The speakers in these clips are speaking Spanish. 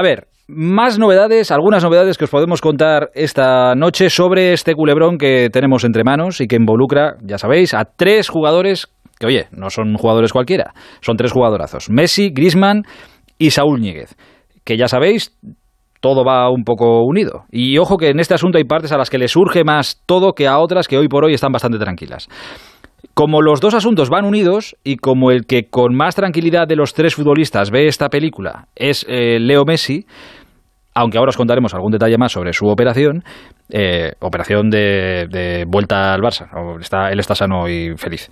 A ver, más novedades, algunas novedades que os podemos contar esta noche sobre este culebrón que tenemos entre manos y que involucra, ya sabéis, a tres jugadores que, oye, no son jugadores cualquiera, son tres jugadorazos. Messi, Grisman y Saúl Ñíguez. Que ya sabéis, todo va un poco unido. Y ojo que en este asunto hay partes a las que le surge más todo que a otras que hoy por hoy están bastante tranquilas. Como los dos asuntos van unidos y como el que con más tranquilidad de los tres futbolistas ve esta película es eh, Leo Messi, aunque ahora os contaremos algún detalle más sobre su operación, eh, operación de, vuelta al Barça. Está, él está sano y feliz.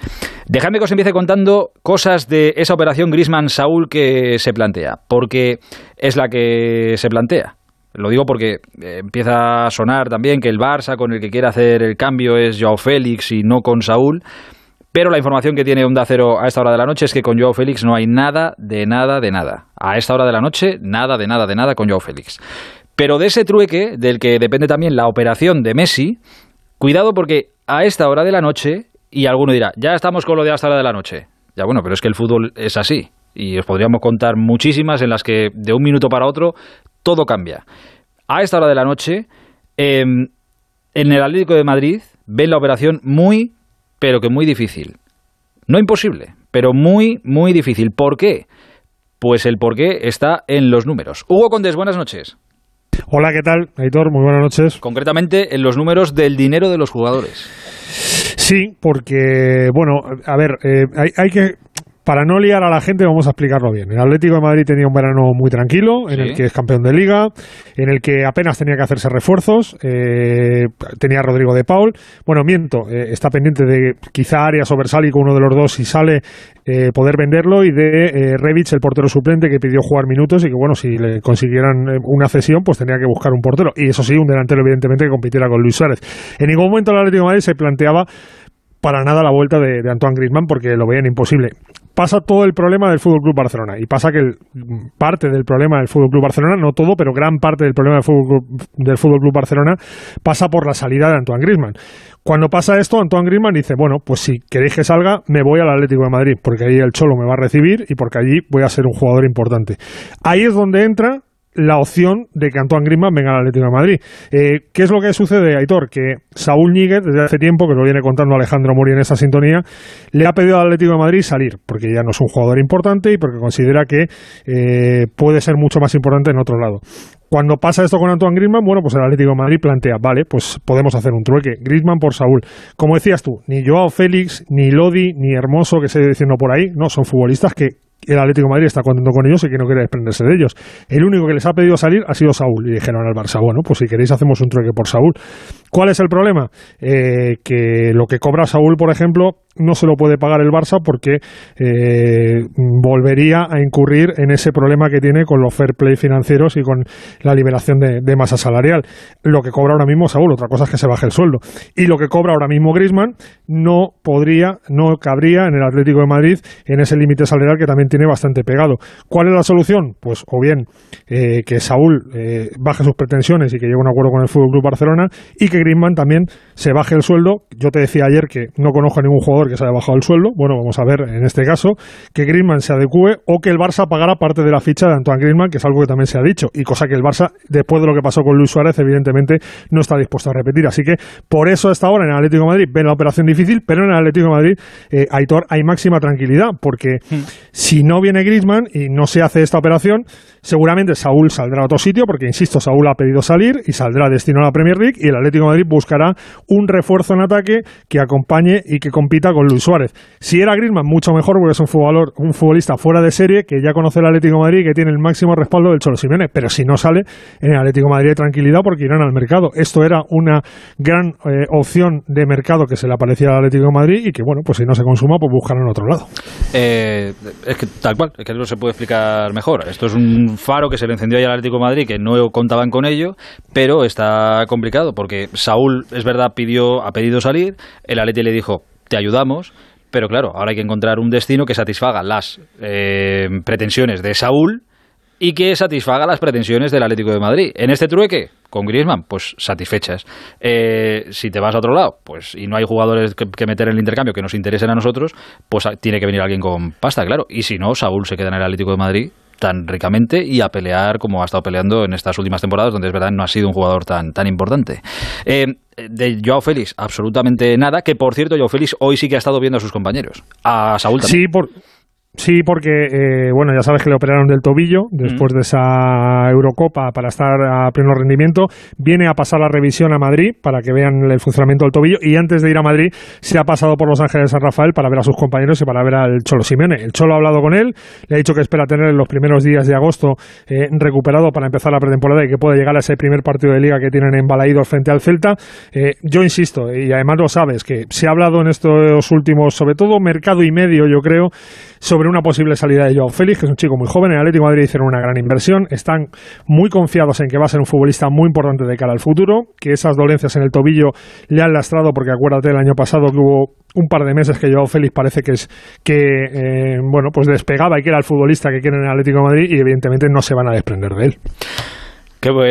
Dejadme que os empiece contando cosas de esa operación Grisman-Saúl que se plantea, porque es la que se plantea. Lo digo porque eh, empieza a sonar también que el Barça con el que quiere hacer el cambio es Joao Félix y no con Saúl. Pero la información que tiene Onda Cero a esta hora de la noche es que con Joao Félix no hay nada, de nada, de nada. A esta hora de la noche, nada, de nada, de nada con Joao Félix. Pero de ese trueque, del que depende también la operación de Messi, cuidado porque a esta hora de la noche, y alguno dirá, ya estamos con lo de a esta hora de la noche. Ya bueno, pero es que el fútbol es así. Y os podríamos contar muchísimas en las que de un minuto para otro todo cambia. A esta hora de la noche, em, en el Atlético de Madrid ven la operación muy, pero que muy difícil. No imposible, pero muy, muy difícil. ¿Por qué? Pues el por qué está en los números. Hugo Condes, buenas noches. Hola, ¿qué tal? Aitor, muy buenas noches. Concretamente en los números del dinero de los jugadores. Sí, porque, bueno, a ver, eh, hay, hay, que para no liar a la gente, vamos a explicarlo bien. El Atlético de Madrid tenía un verano muy tranquilo, en el que es campeón de liga, en el que apenas tenía que hacerse refuerzos. Eh, tenía a Rodrigo de Paul. Bueno, miento, eh, está pendiente de quizá Arias o con uno de los dos, si sale, eh, poder venderlo, y de Revich, el portero suplente, que pidió jugar minutos y que, bueno, si le consiguieran una cesión, pues tenía que buscar un portero. Y eso sí, un delantero, evidentemente, que compitiera con Luis Suárez. En ningún momento el Atlético de Madrid se planteaba para nada la vuelta de, de Antoine Griezmann porque lo veían imposible pasa todo el problema del Fútbol Club Barcelona y pasa que parte del problema del Fútbol Club Barcelona, no todo, pero gran parte del problema del Fútbol del Fútbol Club Barcelona pasa por la salida de Antoine Griezmann. Cuando pasa esto, Antoine Griezmann dice, bueno, pues si queréis que salga, me voy al Atlético de Madrid, porque ahí el Cholo me va a recibir y porque allí voy a ser un jugador importante. Ahí es donde entra la opción de que Antoine Griezmann venga al Atlético de Madrid. Eh, ¿Qué es lo que sucede, Aitor? Que Saúl Níguez, desde hace tiempo, que lo viene contando Alejandro Mori en esa sintonía, le ha pedido al Atlético de Madrid salir, porque ya no es un jugador importante y porque considera que eh, puede ser mucho más importante en otro lado. Cuando pasa esto con Antoine Griezmann, bueno, pues el Atlético de Madrid plantea, vale, pues podemos hacer un trueque. Griezmann por Saúl. Como decías tú, ni Joao Félix, ni Lodi, ni Hermoso, que se diciendo por ahí, no, son futbolistas que el Atlético Madrid está contento con ellos y que no quiere desprenderse de ellos. El único que les ha pedido salir ha sido Saúl y dijeron al Barça, bueno, pues si queréis hacemos un trueque por Saúl. ¿Cuál es el problema? Eh, que lo que cobra Saúl, por ejemplo, no se lo puede pagar el Barça porque eh, volvería a incurrir en ese problema que tiene con los fair play financieros y con la liberación de, masa salarial. Lo que cobra ahora mismo Saúl, otra cosa es que se baje el sueldo. Y lo que cobra ahora mismo Grisman no podría, no cabría en el Atlético de Madrid en ese límite salarial que también tiene bastante pegado. ¿Cuál es la solución? Pues o bien eh, que Saúl eh, baje sus pretensiones y que llegue a un acuerdo con el Fútbol Club Barcelona y que Griezmann también se baje el sueldo. Yo te decía ayer que no conozco a ningún jugador que se haya bajado el sueldo. Bueno, vamos a ver en este caso que Griezmann se adecue o que el Barça pagara parte de la ficha de Antoine Griezmann, que es algo que también se ha dicho, y cosa que el Barça, después de lo que pasó con Luis Suárez, evidentemente no está dispuesto a repetir. Así que por eso hasta ahora en el Atlético de Madrid ven la operación difícil, pero en el Atlético de Madrid, eh, Aitor, hay máxima tranquilidad, porque hmm. si no viene Griezmann y no se hace esta operación, seguramente Saúl saldrá a otro sitio, porque insisto, Saúl ha pedido salir y saldrá destino a la Premier League y el Atlético Madrid buscará un refuerzo en ataque que acompañe y que compita con Luis Suárez. Si era Griezmann, mucho mejor porque es un, futbolor, un futbolista fuera de serie que ya conoce el Atlético Madrid y que tiene el máximo respaldo del Cholo Simeone. Pero si no sale, en el Atlético Madrid tranquilidad porque irán al mercado. Esto era una gran eh, opción de mercado que se le aparecía al Atlético Madrid y que, bueno, pues si no se consuma, pues buscarán otro lado. Eh, es que tal cual, es que no se puede explicar mejor. Esto es un faro que se le encendió ya al Atlético de Madrid que no contaban con ello, pero está complicado porque Saúl, es verdad, pidió, ha pedido salir, el Atlético le dijo, te ayudamos, pero claro, ahora hay que encontrar un destino que satisfaga las eh, pretensiones de Saúl y que satisfaga las pretensiones del Atlético de Madrid. En este trueque, con Griezmann, pues satisfechas. Eh, si te vas a otro lado, pues y no hay jugadores que, que, meter en el intercambio que nos interesen a nosotros, pues tiene que venir alguien con pasta, claro. Y si no, Saúl se queda en el Atlético de Madrid tan ricamente y a pelear como ha estado peleando en estas últimas temporadas, donde es verdad no ha sido un jugador tan, tan importante. Eh, de Joao Félix, absolutamente nada, que por cierto, Joao Félix hoy sí que ha estado viendo a sus compañeros. A Saúl también. Sí, por, Sí, porque, eh, bueno, ya sabes que le operaron del tobillo después de esa Eurocopa para estar a pleno rendimiento. Viene a pasar la revisión a Madrid para que vean el funcionamiento del tobillo y antes de ir a Madrid se ha pasado por Los Ángeles de San Rafael para ver a sus compañeros y para ver al Cholo Simeone. El Cholo ha hablado con él, le ha dicho que espera tener en los primeros días de agosto eh, recuperado para empezar la pretemporada y que puede llegar a ese primer partido de liga que tienen en Balaídos frente al Celta. Eh, yo insisto, y además lo sabes, que se ha hablado en estos últimos, sobre todo mercado y medio, yo creo, sobre una posible salida de Joao Félix, que es un chico muy joven. En Atlético Madrid hicieron una gran inversión. Están muy confiados en que va a ser un futbolista muy importante de cara al futuro, que esas dolencias en el tobillo le han lastrado, porque acuérdate el año pasado que hubo un par de meses que Joao Félix parece que es que eh, bueno pues despegaba y que era el futbolista que quieren en Atlético Madrid y evidentemente no se van a desprender de él. Qué buen